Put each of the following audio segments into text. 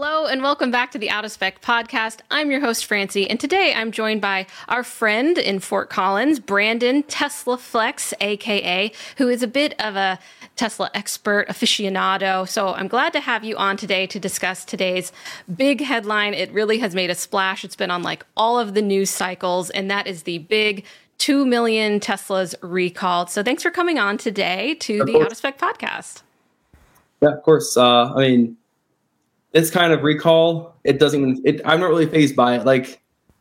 Hello and welcome back to the Out of Spec podcast. I'm your host, Francie, and today I'm joined by our friend in Fort Collins, Brandon Tesla Flex, aka, who is a bit of a Tesla expert aficionado. So I'm glad to have you on today to discuss today's big headline. It really has made a splash. It's been on like all of the news cycles, and that is the big 2 million Teslas recalled. So thanks for coming on today to Of the course. Out of Spec podcast. Yeah, of course. Uh, I mean, this kind of recall, it doesn't even. It, I'm not really phased by it. Like,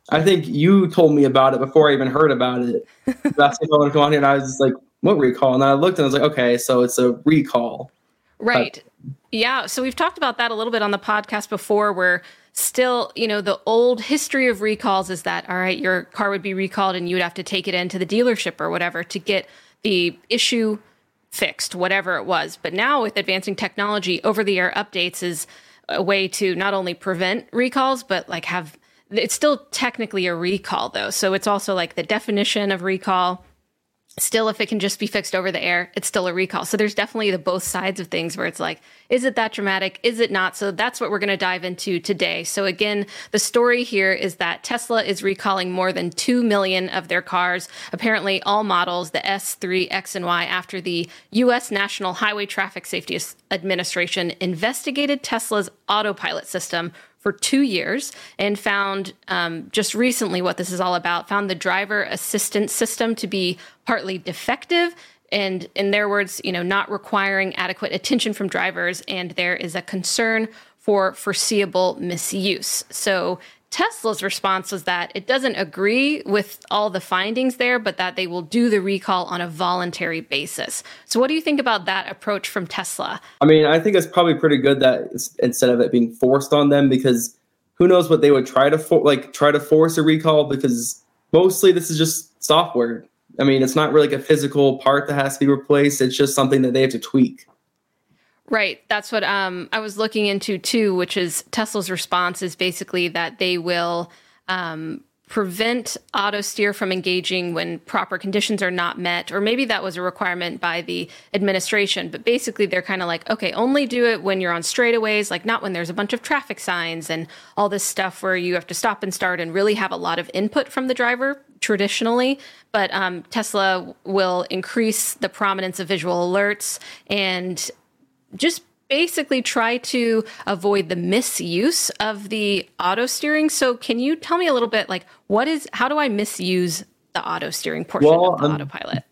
I think you told me about it before I even heard about it. You me if I want to come on here, and I was just like, "What recall?" And I looked and I was like, "Okay, so it's a recall." Right. Yeah. So we've talked about that a little bit on the podcast before, where still, you know, the old history of recalls is that, all right, your car would be recalled and you'd have to take it into the dealership or whatever to get the issue fixed, whatever it was. But now with advancing technology, over the air updates is a way to not only prevent recalls, but like have it's still technically a recall though. So it's also like the definition of recall still if it can just be fixed over the air it's still a recall. So there's definitely the both sides of things where it's like is it that dramatic? Is it not? So that's what we're going to dive into today. So again the story here is that tesla is recalling more than 2 million of their cars apparently all models the s3 x and y after the us national highway traffic safety administration investigated tesla's autopilot system for two years and found um, just recently what this is all about found the driver assistance system to be partly defective and in their words you know not requiring adequate attention from drivers and there is a concern for foreseeable misuse. So tesla's response was that it doesn't agree with all the findings there but that they will do the recall on a voluntary basis so what do you think about that approach from tesla I mean, I think it's probably pretty good that instead of it being forced on them, because who knows what they would try to for, like try to force a recall because mostly this is just software. I mean, it's not really like a physical part that has to be replaced. It's just something that they have to tweak. Right. That's what um, I was looking into too, which is Tesla's response is basically that they will um, prevent auto steer from engaging when proper conditions are not met, or maybe that was a requirement by the administration. But basically, they're kind of like, okay, only do it when you're on straightaways, like not when there's a bunch of traffic signs and all this stuff where you have to stop and start and really have a lot of input from the driver traditionally, but um, Tesla will increase the prominence of visual alerts and just basically try to avoid the misuse of the auto steering. So, can you tell me a little bit, like, what is, how do I misuse the auto steering portion Well, of the um, autopilot?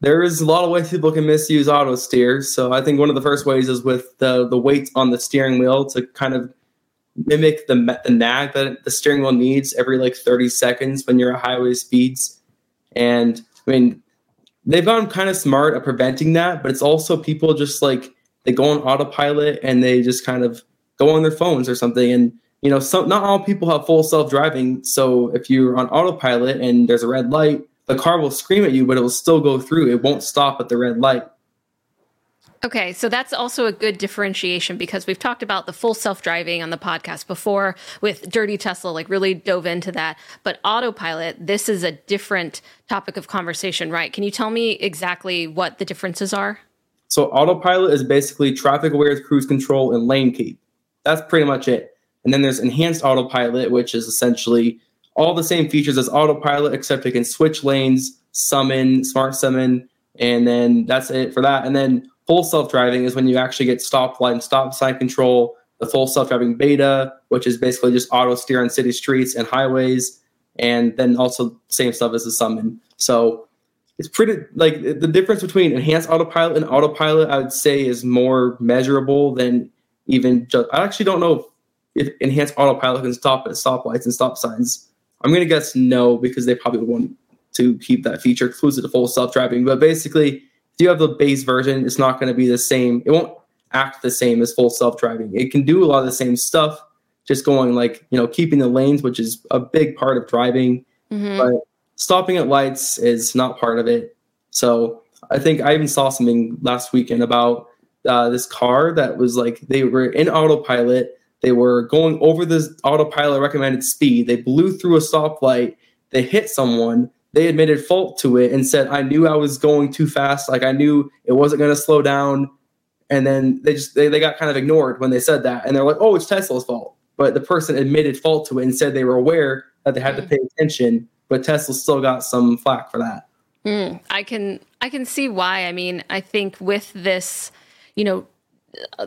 There is a lot of ways people can misuse auto steer. So I think one of the first ways is with the the weight on the steering wheel to kind of mimic the the nag that the steering wheel needs every like 30 seconds when you're at highway speeds. And I mean, they've gotten kind of smart at preventing that, but it's also people just like they go on autopilot and they just kind of go on their phones or something. And you know, some not all people have full self driving. So if you're on autopilot and there's a red light, the car will scream at you, but it will still go through. It won't stop at the red light. Okay, so that's also a good differentiation because we've talked about the full self driving on the podcast before with Dirty Tesla, like really dove into that. But autopilot, this is a different topic of conversation, right? Can you tell me exactly what the differences are? So, autopilot is basically traffic aware cruise control and lane keep. That's pretty much it. And then there's enhanced autopilot, which is essentially all the same features as autopilot, except it can switch lanes, summon, smart summon, and then that's it for that. And then Full self driving is when you actually get stop light and stop sign control, the full self driving beta, which is basically just auto steer on city streets and highways, and then also same stuff as the summon. So it's pretty like the difference between enhanced autopilot and autopilot, I would say, is more measurable than even just. I actually don't know if enhanced autopilot can stop at stoplights and stop signs. I'm gonna guess no because they probably would want to keep that feature exclusive to full self driving. But basically, if you have the base version, it's not going to be the same. It won't act the same as full self driving. It can do a lot of the same stuff, just going like, you know, keeping the lanes, which is a big part of driving. Mm-hmm. But stopping at lights is not part of it. So I think I even saw something last weekend about uh, this car that was like they were in autopilot. They were going over the autopilot recommended speed. They blew through a stoplight. They hit someone they admitted fault to it and said, I knew I was going too fast. Like I knew it wasn't going to slow down. And then they just, they, they got kind of ignored when they said that. And they're like, oh, it's Tesla's fault. But the person admitted fault to it and said they were aware that they had to pay attention. But Tesla still got some flack for that. Mm, I can, I can see why. I mean, I think with this, you know,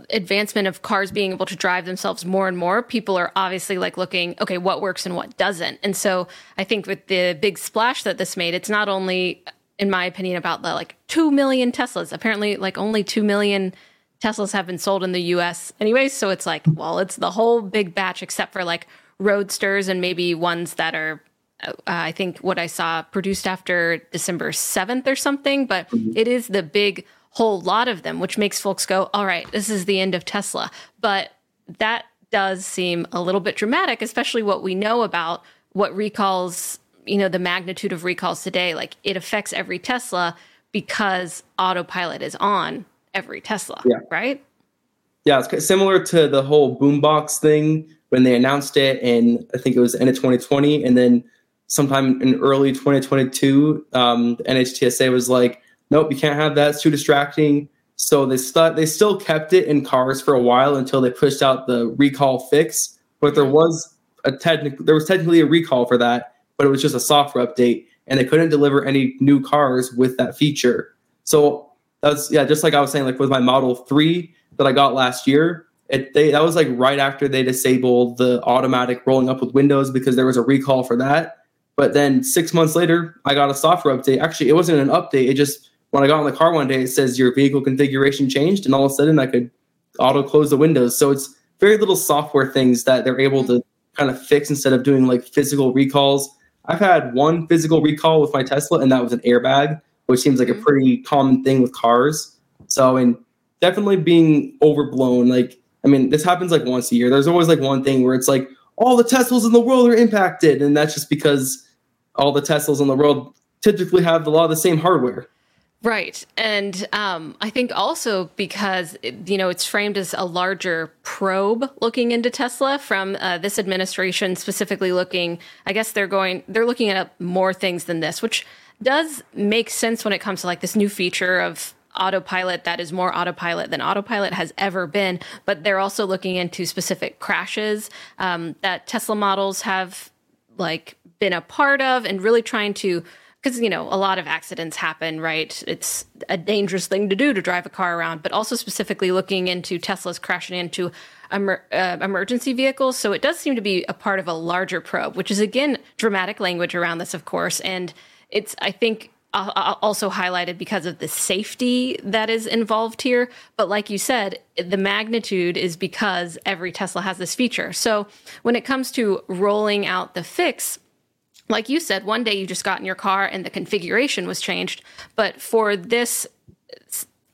advancement of cars being able to drive themselves more and more, people are obviously like looking, okay, what works and what doesn't. And so I think with the big splash that this made, it's not only, in my opinion, about the like 2 million Teslas. Apparently, like only 2 million Teslas have been sold in the US anyway. So it's like, well, it's the whole big batch except for like roadsters and maybe ones that are uh, I think what I saw produced after December 7th or something, but mm-hmm. it is the big whole lot of them, which makes folks go, all right, this is the end of Tesla. But that does seem a little bit dramatic, especially what we know about what recalls, you know, the magnitude of recalls today. Like it affects every Tesla because autopilot is on every Tesla, yeah. right? Yeah, it's similar to the whole boombox thing when they announced it in, I think it was end of 2020. And then sometime in early 2022, um, the NHTSA was like, nope, you can't have that. It's too distracting. So they st- they still kept it in cars for a while until they pushed out the recall fix. But there was a technical there was technically a recall for that, but it was just a software update, and they couldn't deliver any new cars with that feature. So that's yeah, just like I was saying, like with my Model Three that I got last year, it they that was like right after they disabled the automatic rolling up with Windows because there was a recall for that. But then six months later, I got a software update. Actually, it wasn't an update; it just when I got in the car one day, it says your vehicle configuration changed, and all of a sudden I could auto close the windows. So it's very little software things that they're able to kind of fix instead of doing like physical recalls. I've had one physical recall with my Tesla, and that was an airbag, which seems like a mm-hmm. pretty common thing with cars. So, and definitely being overblown. Like, I mean, this happens like once a year. There's always like one thing where it's like all the Teslas in the world are impacted, and that's just because all the Teslas in the world typically have a lot of the same hardware. Right. And um, I think also because, you know, it's framed as a larger probe looking into Tesla from uh, this administration, specifically looking, I guess they're going, they're looking at more things than this, which does make sense when it comes to like this new feature of autopilot that is more autopilot than autopilot has ever been. But they're also looking into specific crashes um, that Tesla models have like been a part of and really trying to because you know a lot of accidents happen right it's a dangerous thing to do to drive a car around but also specifically looking into tesla's crashing into emer- uh, emergency vehicles so it does seem to be a part of a larger probe which is again dramatic language around this of course and it's i think uh, also highlighted because of the safety that is involved here. But like you said, the magnitude is because every Tesla has this feature. So when it comes to rolling out the fix, like you said, one day you just got in your car and the configuration was changed. But for this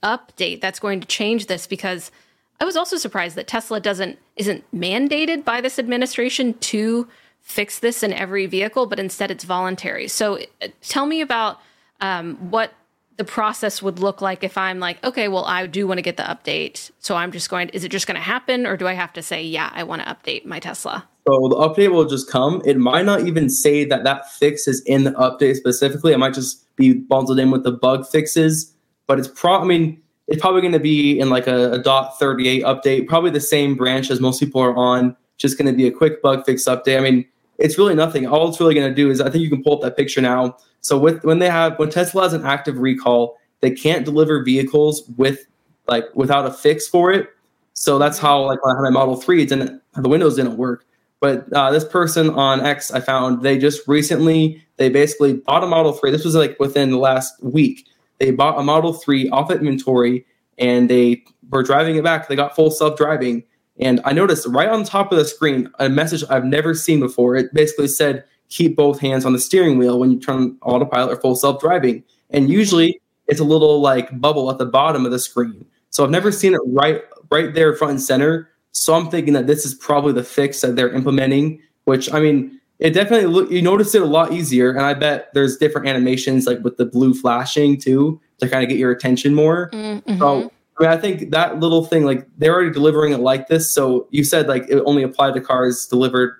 update, that's going to change this because I was also surprised that Tesla doesn't isn't mandated by this administration to fix this in every vehicle, but instead it's voluntary. So uh, tell me about um, what the process would look like if I'm like, okay, well, I do want to get the update. So I'm just going, is it just going to happen or do I have to say, yeah, I want to update my Tesla? So the update will just come. It might not even say that that fix is in the update specifically. It might just be bundled in with the bug fixes, but it's pro, I mean, it's probably going to be in like a, a dot 38 update, probably the same branch as most people are on, just going to be a quick bug fix update. I mean, it's really nothing. All it's really going to do is I think you can pull up that picture now. So with when they have when Tesla has an active recall, they can't deliver vehicles with like without a fix for it. So that's how like when I had my Model Three, it didn't the windows didn't work. But uh, this person on X, I found they just recently they basically bought a Model Three. This was like within the last week. They bought a Model Three off inventory and they were driving it back. They got full self driving and I noticed right on top of the screen a message I've never seen before. It basically said, keep both hands on the steering wheel when you turn autopilot or full self driving. And usually it's a little like bubble at the bottom of the screen. So I've never seen it right right there front and center. So I'm thinking that this is probably the fix that they're implementing, which I mean, it definitely look you notice it a lot easier. And I bet there's different animations like with the blue flashing too to kind of get your attention more. Mm-hmm. So I mean, I think that little thing, like they're already delivering it like this. So you said like it only applied to cars delivered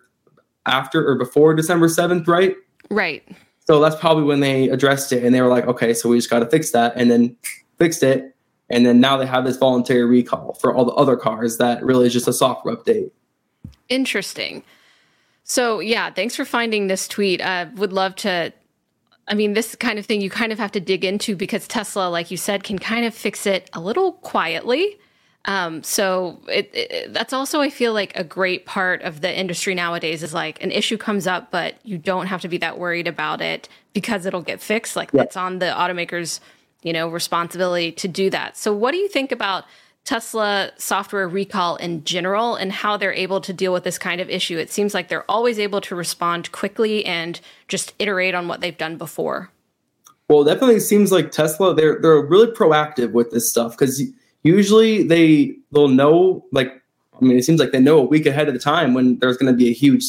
after or before December 7th, right? Right. So that's probably when they addressed it and they were like, okay, so we just got to fix that and then fixed it. And then now they have this voluntary recall for all the other cars that really is just a software update. Interesting. So, yeah, thanks for finding this tweet. I uh, would love to I mean, this kind of thing you kind of have to dig into because Tesla, like you said, can kind of fix it a little quietly. Um, so it, it, that's also, I feel like, a great part of the industry nowadays is like an issue comes up, but you don't have to be that worried about it because it'll get fixed. Like yeah. that's on the automaker's, you know, responsibility to do that. So what do you think about Tesla software recall in general and how they're able to deal with this kind of issue. It seems like they're always able to respond quickly and just iterate on what they've done before. Well, definitely seems like Tesla they're they're really proactive with this stuff because usually they they'll know like I mean it seems like they know a week ahead of the time when there's going to be a huge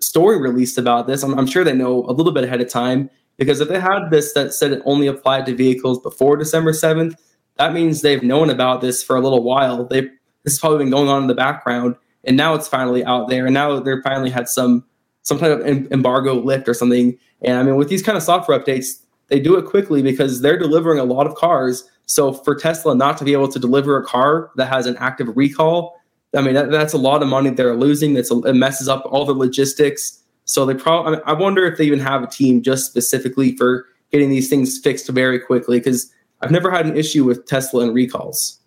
story released about this. I'm, I'm sure they know a little bit ahead of time because if they had this that said it only applied to vehicles before December 7th, that means they've known about this for a little while. They this has probably been going on in the background, and now it's finally out there. And now they're finally had some some kind of embargo lift or something. And I mean, with these kind of software updates, they do it quickly because they're delivering a lot of cars. So for Tesla not to be able to deliver a car that has an active recall, I mean, that, that's a lot of money they're losing. That's a, it messes up all the logistics. So they probably, I, mean, I wonder if they even have a team just specifically for getting these things fixed very quickly because I've never had an issue with Tesla and recalls.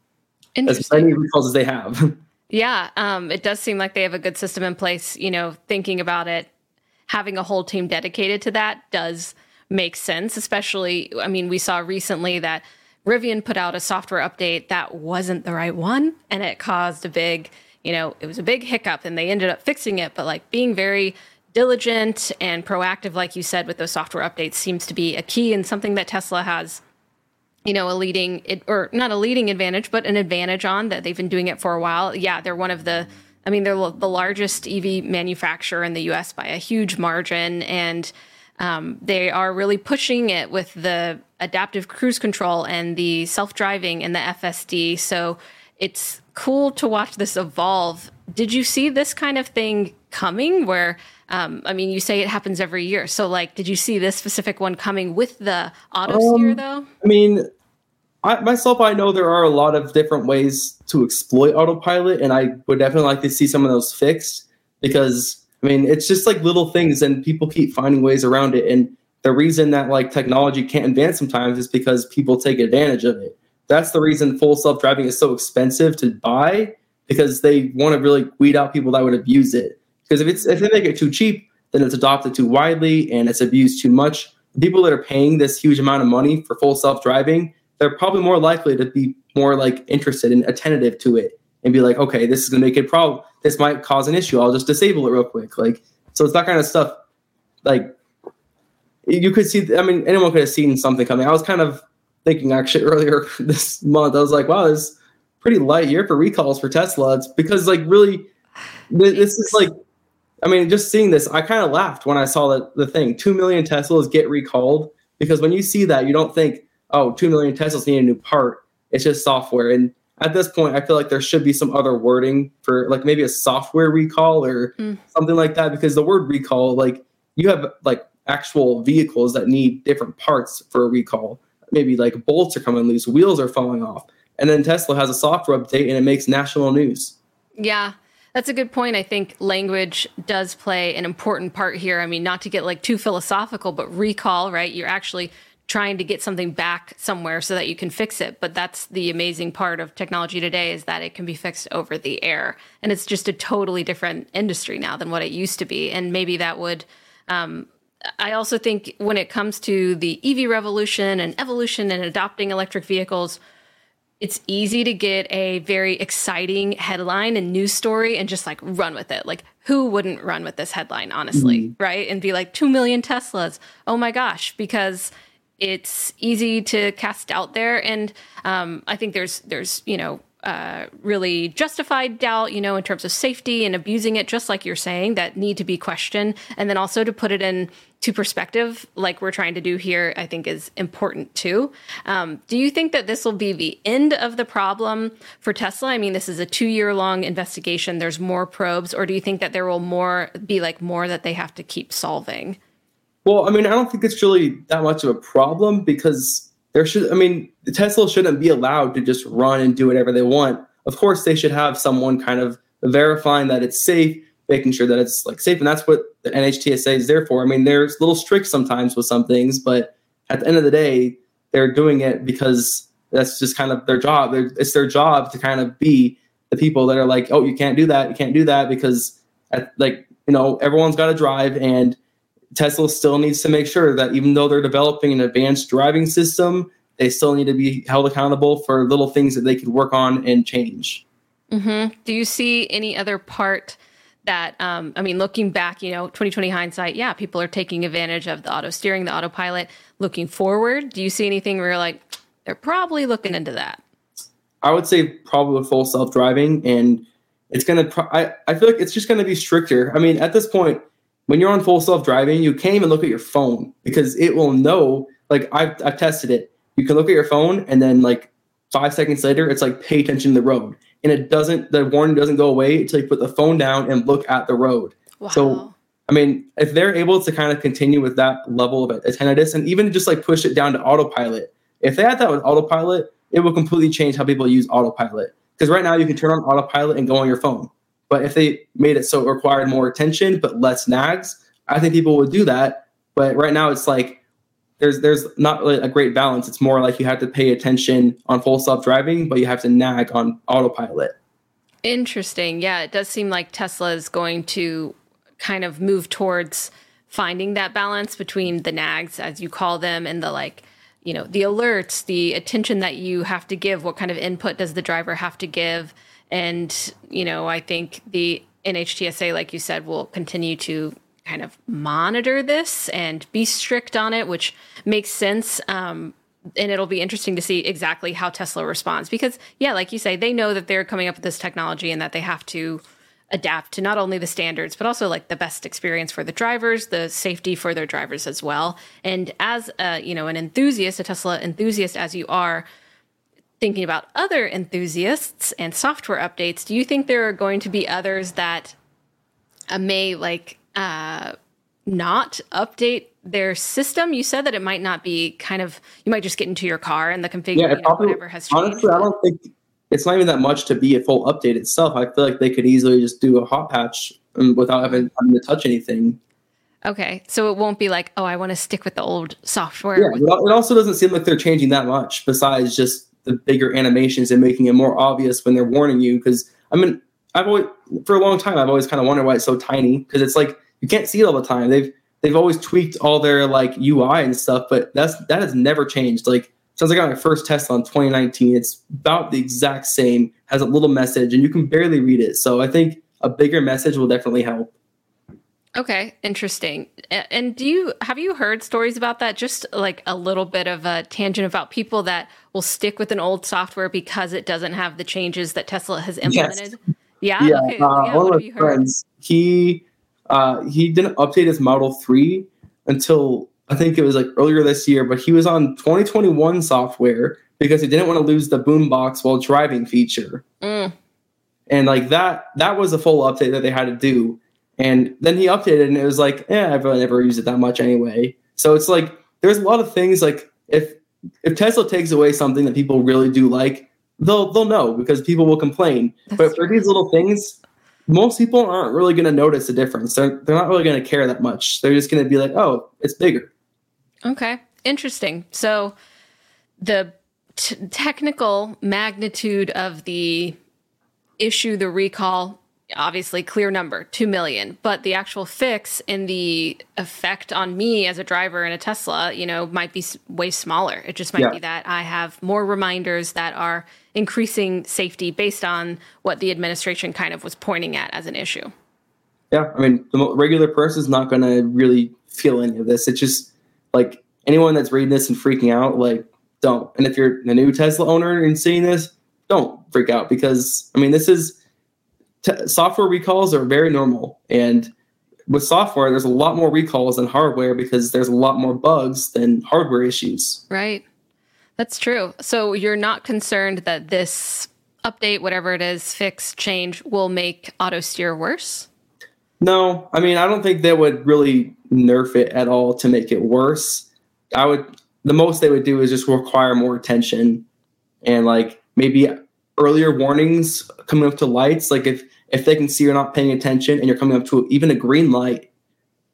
As many recalls as they have. yeah, um, it does seem like they have a good system in place. You know, thinking about it, having a whole team dedicated to that does make sense. Especially, I mean, we saw recently that Rivian put out a software update that wasn't the right one, and it caused a big, you know, it was a big hiccup, and they ended up fixing it. But like being very diligent and proactive, like you said, with those software updates seems to be a key and something that Tesla has you know, a leading or not a leading advantage, but an advantage on that they've been doing it for a while. Yeah, they're one of the, I mean, they're the largest EV manufacturer in the US by a huge margin. And um, they are really pushing it with the adaptive cruise control and the self driving and the FSD. So it's cool to watch this evolve. Did you see this kind of thing coming where, um, I mean, you say it happens every year. So, like, did you see this specific one coming with the Autosteer, um, though? I mean, I, myself, I know there are a lot of different ways to exploit autopilot, and I would definitely like to see some of those fixed because I mean it's just like little things, and people keep finding ways around it. And the reason that like technology can't advance sometimes is because people take advantage of it. That's the reason full self driving is so expensive to buy because they want to really weed out people that would abuse it. Because if it's if they make it too cheap, then it's adopted too widely and it's abused too much. People that are paying this huge amount of money for full self driving they're probably more likely to be more like interested and attentive to it and be like, okay, this is gonna make it problem. This might cause an issue. I'll just disable it real quick. Like, so it's that kind of stuff. Like, you could see. I mean, anyone could have seen something coming. I was kind of thinking actually earlier this month. I was like, wow, this is pretty light year for recalls for Tesla. It's because like really, this is like I mean, just seeing this, I kind of laughed when I saw that the thing two million Teslas get recalled because when you see that, you don't think, oh, two million Teslas need a new part. It's just software. And at this point, I feel like there should be some other wording for like maybe a software recall or mm. something like that because the word recall, like you have like actual vehicles that need different parts for a recall. Maybe like bolts are coming loose, wheels are falling off. And then Tesla has a software update and it makes national news. Yeah. That's a good point. I think language does play an important part here. I mean, not to get like too philosophical, but recall, right? You're actually trying to get something back somewhere so that you can fix it. But that's the amazing part of technology today is that it can be fixed over the air. And it's just a totally different industry now than what it used to be. And maybe that would um, I also think when it comes to the EV revolution and evolution and adopting electric vehicles, it's easy to get a very exciting headline and news story and just like run with it. Like, who wouldn't run with this headline, honestly, mm-hmm. right? And be like, 2 million Teslas. Oh my gosh, because it's easy to cast out there. And um, I think there's, there's, you know, uh, really justified doubt, you know, in terms of safety and abusing it, just like you're saying, that need to be questioned. And then also to put it in to perspective, like we're trying to do here, I think is important too. Um, do you think that this will be the end of the problem for Tesla? I mean, this is a two year long investigation. There's more probes, or do you think that there will more be like more that they have to keep solving? Well, I mean, I don't think it's really that much of a problem because there should, I mean, Tesla shouldn't be allowed to just run and do whatever they want. Of course, they should have someone kind of verifying that it's safe making sure that it's like safe. And that's what the NHTSA is there for. I mean, there's a little strict sometimes with some things, but at the end of the day, they're doing it because that's just kind of their job. They're, it's their job to kind of be the people that are like, oh, you can't do that, you can't do that because, at, like, you know, everyone's got to drive, and Tesla still needs to make sure that even though they're developing an advanced driving system, they still need to be held accountable for little things that they could work on and change. Mm-hmm. Do you see any other part that um, i mean looking back you know 2020 hindsight yeah people are taking advantage of the auto steering the autopilot looking forward do you see anything where you're like they're probably looking into that i would say probably full self-driving and it's gonna pro- I, I feel like it's just gonna be stricter i mean at this point when you're on full self-driving you can't even look at your phone because it will know like I've, I've tested it you can look at your phone and then like five seconds later it's like pay attention to the road and it doesn't the warning doesn't go away until you put the phone down and look at the road. Wow. So I mean, if they're able to kind of continue with that level of attentiveness and even just like push it down to autopilot, if they had that with autopilot, it will completely change how people use autopilot. Because right now you can turn on autopilot and go on your phone. But if they made it so it required more attention but less nags, I think people would do that. But right now it's like there's there's not really a great balance. It's more like you have to pay attention on full self driving, but you have to nag on autopilot. Interesting. Yeah, it does seem like Tesla is going to kind of move towards finding that balance between the nags, as you call them, and the like, you know, the alerts, the attention that you have to give. What kind of input does the driver have to give? And, you know, I think the NHTSA, like you said, will continue to kind of monitor this and be strict on it, which makes sense. Um, and it'll be interesting to see exactly how Tesla responds because, yeah, like you say, they know that they're coming up with this technology and that they have to adapt to not only the standards but also like the best experience for the drivers, the safety for their drivers as well. And as a, you know, an enthusiast, a Tesla enthusiast as you are, thinking about other enthusiasts and software updates, do you think there are going to be others that uh, may like uh, not update their system? You said that it might not be kind of you might just get into your car and the configuration yeah, whatever has changed. Honestly, I don't think it's not even that much to be a full update itself. I feel like they could easily just do a hot patch um, without having, having to touch anything. Okay, so it won't be like, oh, I want to stick with the old software. Yeah, it also doesn't seem like they're changing that much. Besides just the bigger animations and making it more obvious when they're warning you. Because I mean, I've always for a long time I've always kind of wondered why it's so tiny. Because it's like you can't see it all the time. They've they've always tweaked all their like UI and stuff, but that's that has never changed. Like since I got my first Tesla in 2019, it's about the exact same. Has a little message, and you can barely read it. So I think a bigger message will definitely help. Okay, interesting. And do you have you heard stories about that? Just like a little bit of a tangent about people that will stick with an old software because it doesn't have the changes that Tesla has implemented. Yes. Yeah, Yeah, Okay. uh, yeah. one of my friends, he uh, he didn't update his Model Three until I think it was like earlier this year, but he was on 2021 software because he didn't want to lose the boombox while driving feature. Mm. And like that, that was a full update that they had to do. And then he updated, and it was like, yeah, I've never used it that much anyway. So it's like there's a lot of things like if if Tesla takes away something that people really do like, they'll they'll know because people will complain. That's but for true. these little things, most people aren't really going to notice a difference. They're they're not really going to care that much. They're just going to be like, oh, it's bigger. Okay, interesting. So the t- technical magnitude of the issue, the recall, obviously clear number, 2 million, but the actual fix and the effect on me as a driver in a Tesla, you know, might be way smaller. It just might Yeah. be that I have more reminders that are increasing safety based on what the administration kind of was pointing at as an issue. Yeah, I mean, the regular person's not going to really feel any of this. It's just like anyone that's reading this and freaking out, like, don't. And if you're a new Tesla owner and seeing this, don't freak out because, I mean, this is t- software recalls are very normal. And with software, there's a lot more recalls than hardware because there's a lot more bugs than hardware issues. Right. That's true. So you're not concerned that this update, whatever it is, fix, change, will make auto steer worse? No, I mean, I don't think they would really nerf it at all to make it worse. I would, the most they would do is just require more attention and like maybe earlier warnings coming up to lights. Like if, if they can see you're not paying attention and you're coming up to even a green light,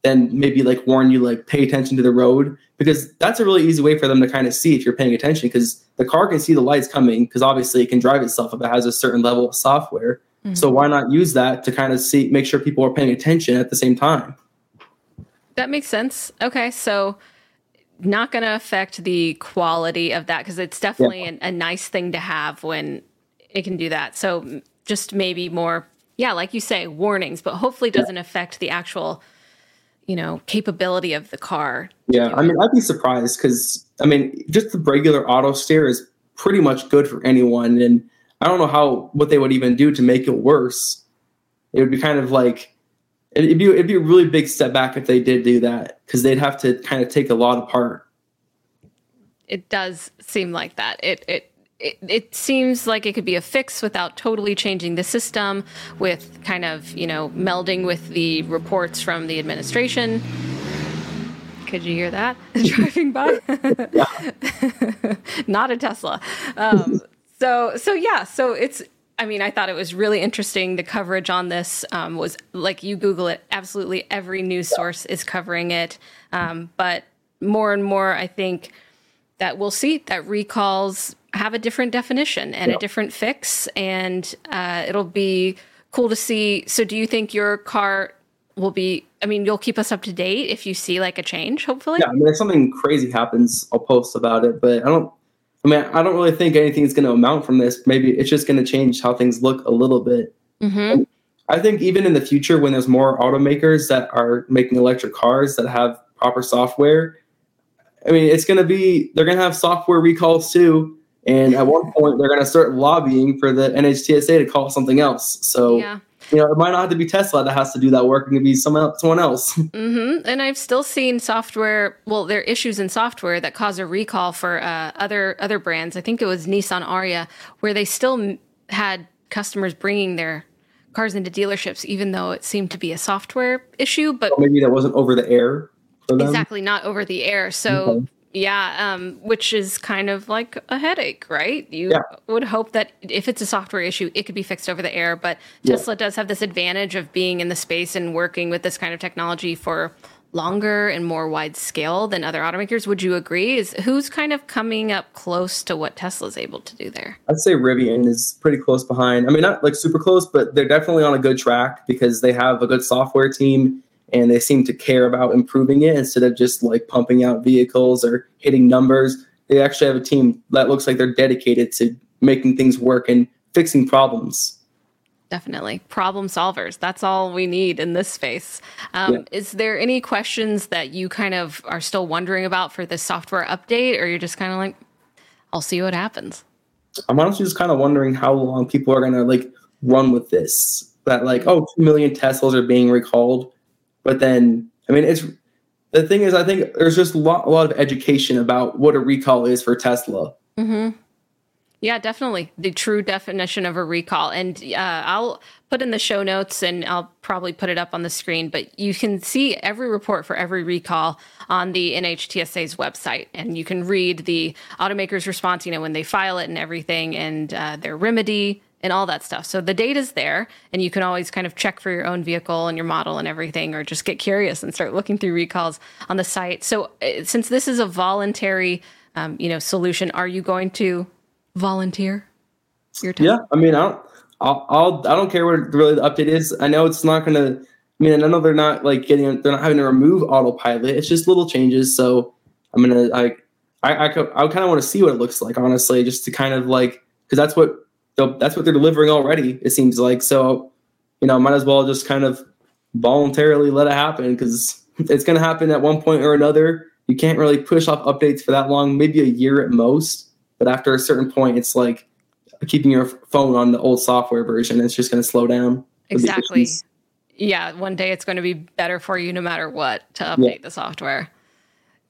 then maybe like warn you, like pay attention to the road because that's a really easy way for them to kind of see if you're paying attention because the car can see the lights coming because obviously it can drive itself if it has a certain level of software. Mm-hmm. So why not use that to kind of see, make sure people are paying attention at the same time? That makes sense. Okay. So not going to affect the quality of that because it's definitely an, a nice thing to have when it can do that. So just maybe more, yeah, like you say, warnings, but hopefully doesn't affect the actual, you know, capability of the car. Yeah, I mean, I'd be surprised because I mean, just the regular auto steer is pretty much good for anyone, and I don't know how what they would even do to make it worse. It would be kind of like it'd be it'd be a really big step back if they did do that because they'd have to kind of take a lot apart. it does seem like that. It it it, seems like it could be a fix without totally changing the system, with kind of you know melding with the reports from the administration. Could you hear that driving by? Not a Tesla. Um, so so yeah. So it's. I mean, I thought it was really interesting. The coverage on this um, was like you Google it, absolutely every news source is covering it. Um, but more and more, I think that we'll see that recalls have a different definition and a different fix, and uh, it'll be cool to see. So, do you think your car will be? I mean, you'll keep us up to date if you see like a change. Hopefully, Yeah, I mean, if something crazy happens, I'll post about it. But I don't. I mean, I don't really think anything's going to amount from this. Maybe it's just going to change how things look a little bit. hmm I think even in the future, when there's more automakers that are making electric cars that have proper software, I mean, it's going to be they're going to have software recalls too. And at one point, they're going to start lobbying for the NHTSA to call something else. So yeah. you know, it might not have to be Tesla that has to do that work. It could be someone else, someone else. hmm And I've still seen software. Well, there are issues in software that cause a recall for uh, other other brands. I think it was Nissan Ariya, where they still had customers bringing their cars into dealerships, even though it seemed to be a software issue. But Maybe that wasn't over the air for them. exactly not over the air. So Okay. Yeah, um, which is kind of like a headache, right? You Yeah. would hope that if it's a software issue, it could be fixed over the air. But Yeah. Tesla does have this advantage of being in the space and working with this kind of technology for longer and more wide scale than other automakers. Would you agree? Is who's kind of coming up close to what Tesla's able to do there? I'd say Rivian is pretty close behind. I mean, not like super close, but they're definitely on a good track because they have a good software team and they seem to care about improving it instead of just like pumping out vehicles or hitting numbers. They actually have a team that looks like they're dedicated to making things work and fixing problems. definitely. Problem solvers. That's all we need in this space. Um, yeah. is there any questions that you kind of are still wondering about for this software update or you're just kind of like i'll see what happens i'm honestly just kind of wondering how long people are going to like run with this. That like oh 2 million teslas are being recalled but then i mean it's the thing is i think there's just a lot, a lot of education about what a recall is for tesla mm-hmm. Yeah, definitely. The true definition of a recall. And uh, I'll put in the show notes and I'll probably put it up on the screen, but you can see every report for every recall on the NHTSA's website. And you can read the automaker's response, you know, when they file it and everything, and uh, their remedy and all that stuff. So the data's there, and you can always kind of check for your own vehicle and your model and everything, or just get curious and start looking through recalls on the site. So uh, since this is a voluntary, um, you know, solution, are you going to volunteer your time? Yeah, I mean, I don't, I'll, I'll I don't care what really the update is. I know it's not gonna. I mean, I know they're not like getting, they're not having to remove autopilot. It's just little changes. So I'm gonna I I, I kind of want to see what it looks like, honestly, just to kind of like, because that's what that's what they're delivering already. It seems like so. You know, might as well just kind of voluntarily let it happen because it's going to happen at one point or another. You can't really push off updates for that long, maybe a year at most. But after a certain point, it's like keeping your phone on the old software version. It's just going to slow down. Exactly. Yeah. One day it's going to be better for you no matter what to update yeah. the software.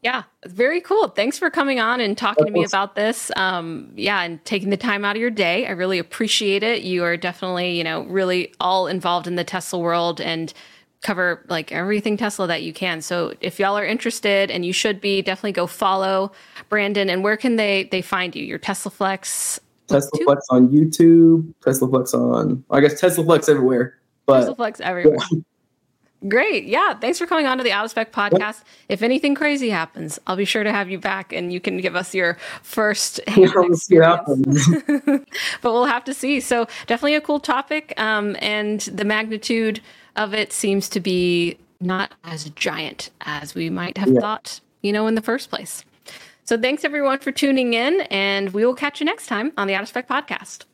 Yeah, very cool. Thanks for coming on and talking to me about this. Um, yeah, and taking the time out of your day. I really appreciate it. You are definitely, you know, really all involved in the Tesla world and cover like everything Tesla that you can. So if y'all are interested, and you should be, definitely go follow Brandon. And where can they they find you? Your Tesla Flex. Tesla Flex on YouTube. Tesla Flex on. I guess Tesla Flex everywhere. But Tesla Flex everywhere. Yeah. Great. Yeah. Thanks for coming on to the Out of Spec podcast. If anything crazy happens, I'll be sure to have you back and you can give us your first experience. but we'll have to see. So, definitely a cool topic. Um, and the magnitude of it seems to be not as giant as we might have yeah. thought, you know, in the first place. So thanks everyone for tuning in, and we will catch you next time on the Out of Spec podcast.